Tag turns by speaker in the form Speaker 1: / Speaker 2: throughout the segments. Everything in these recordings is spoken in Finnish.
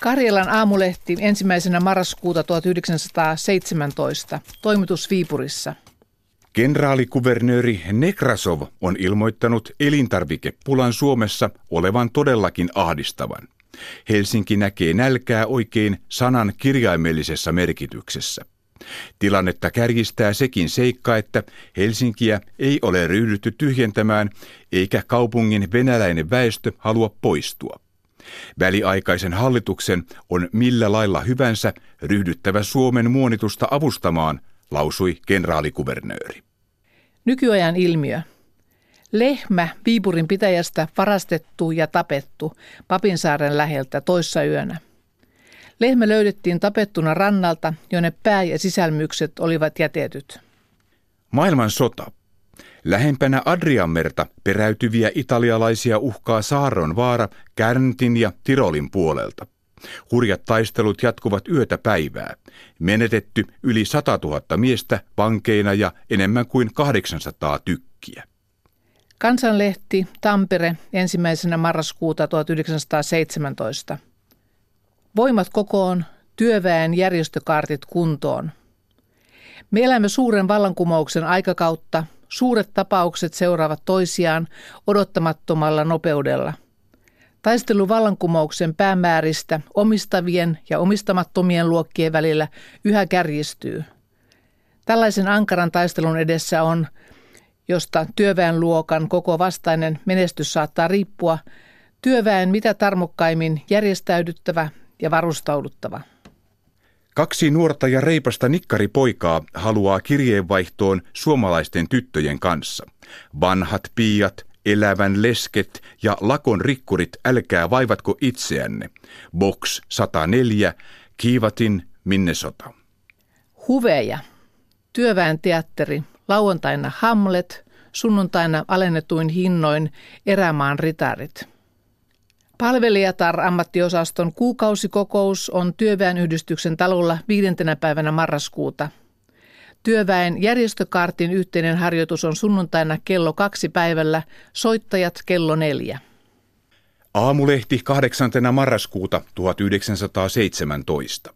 Speaker 1: Karjalan aamulehti ensimmäisenä marraskuuta 1917, toimitus Viipurissa.
Speaker 2: Kenraalikuvernööri Nekrasov on ilmoittanut elintarvikepulan Suomessa olevan todellakin ahdistavan. Helsinki näkee nälkää oikein sanan kirjaimellisessa merkityksessä. Tilannetta kärjistää sekin seikka, että Helsinkiä ei ole ryhdytty tyhjentämään, eikä kaupungin venäläinen väestö halua poistua. Väliaikaisen hallituksen on millä lailla hyvänsä ryhdyttävä Suomen muonitusta avustamaan, lausui kenraalikuvernööri.
Speaker 1: Nykyajan ilmiö. Lehmä Viipurin pitäjästä varastettu ja tapettu Papinsaaren läheltä toissa yönä. Lehmä löydettiin tapettuna rannalta, jonne pää- ja sisälmykset olivat jätetyt.
Speaker 2: Maailman sota. Lähempänä Adrianmerta peräytyviä italialaisia uhkaa Saaron vaara Kärntin ja Tirolin puolelta. Hurjat taistelut jatkuvat yötä päivää. Menetetty yli 100 000 miestä vankeina ja enemmän kuin 800 tykkiä.
Speaker 1: Kansanlehti Tampere ensimmäisenä marraskuuta 1917. Voimat kokoon, työväen järjestökartit kuntoon. Me elämme suuren vallankumouksen aikakautta, suuret tapaukset seuraavat toisiaan odottamattomalla nopeudella. Taistelu vallankumouksen päämääristä omistavien ja omistamattomien luokkien välillä yhä kärjistyy. Tällaisen ankaran taistelun edessä on, josta työväenluokan koko vastainen menestys saattaa riippua, työväen mitä tarmokkaimmin järjestäydyttävä ja varustauduttava.
Speaker 2: Kaksi nuorta ja reipasta nikkaripoikaa haluaa kirjeenvaihtoon suomalaisten tyttöjen kanssa. Vanhat piiat, elävän lesket ja lakon rikkurit, älkää vaivatko itseänne. Box 104, Kiivatin, Minnesota.
Speaker 1: Huveja. Työväen teatteri. Lauantaina Hamlet, sunnuntaina alennetuin hinnoin Erämaan ritarit. Palvelijatar-ammattiosaston kuukausikokous on työväenyhdistyksen talolla viidentenä päivänä marraskuuta. Työväen järjestökaartin yhteinen harjoitus on sunnuntaina kello kaksi päivällä, soittajat kello neljä.
Speaker 2: Aamulehti 8. marraskuuta 1917.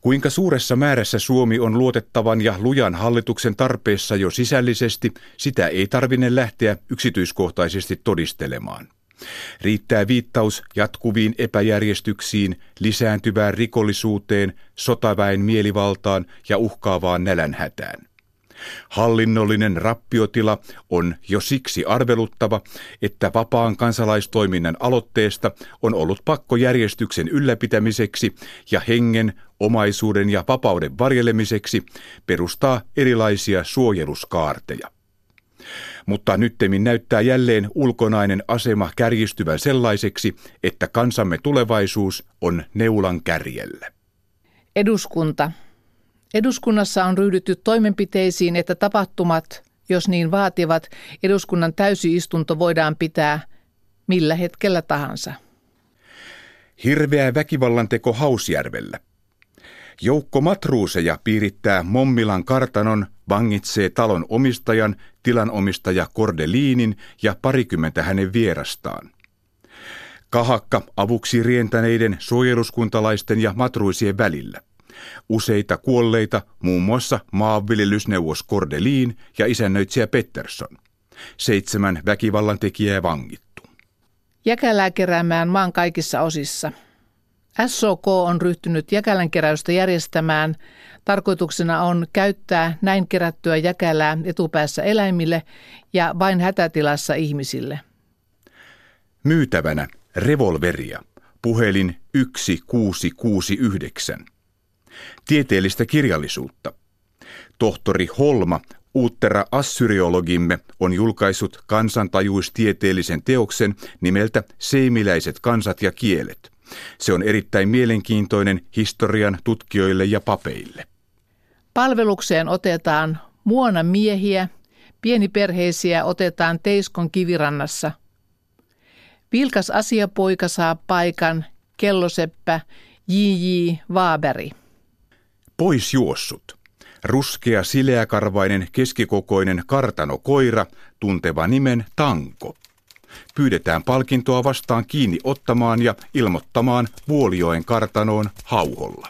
Speaker 2: Kuinka suuressa määrässä Suomi on luotettavan ja lujan hallituksen tarpeessa jo sisällisesti, sitä ei tarvinne lähteä yksityiskohtaisesti todistelemaan. Riittää viittaus jatkuviin epäjärjestyksiin, lisääntyvään rikollisuuteen, sotaväen mielivaltaan ja uhkaavaan nälänhätään. Hallinnollinen rappiotila on jo siksi arveluttava, että vapaan kansalaistoiminnan aloitteesta on ollut pakko järjestyksen ylläpitämiseksi ja hengen, omaisuuden ja vapauden varjelemiseksi perustaa erilaisia suojeluskaarteja. Mutta nyttemmin näyttää jälleen ulkonainen asema kärjistyvän sellaiseksi, että kansamme tulevaisuus on neulan kärjellä.
Speaker 1: Eduskunta. Eduskunnassa on ryhdytty toimenpiteisiin, että tapahtumat, jos niin vaativat, eduskunnan täysiistunto voidaan pitää millä hetkellä tahansa.
Speaker 2: Hirveä väkivallanteko Hausjärvellä. Joukko matruuseja piirittää Mommilan kartanon, vangitsee talon omistajan, tilanomistaja Kordeliinin ja parikymmentä hänen vierastaan. Kahakka avuksi rientäneiden suojeluskuntalaisten ja matruisien välillä. Useita kuolleita, muun muassa maanviljelysneuvos Kordeliin ja isännöitsijä Pettersson. Seitsemän väkivallan tekijää vangittu.
Speaker 1: Jäkälää keräämään maan kaikissa osissa – SOK on ryhtynyt jäkälänkeräystä järjestämään. Tarkoituksena on käyttää näin kerättyä jäkälää etupäässä eläimille ja vain hätätilassa ihmisille.
Speaker 2: Myytävänä revolveria. Puhelin 1669. Tieteellistä kirjallisuutta. Tohtori Holma, uuttera assyriologimme, on julkaissut kansantajuistieteellisen teoksen nimeltä Seimiläiset kansat ja kielet – se on erittäin mielenkiintoinen historian tutkijoille ja papeille.
Speaker 1: Palvelukseen otetaan muona miehiä, pieniperheisiä otetaan Teiskon kivirannassa. Vilkas asiapoika saa paikan, kelloseppä J.J. Vaaberi.
Speaker 2: Pois juossut. Ruskea sileäkarvainen keskikokoinen kartanokoira, tunteva nimen Tanko. Pyydetään palkintoa vastaan kiinni ottamaan ja ilmoittamaan Vuolioen kartanoon hauholla.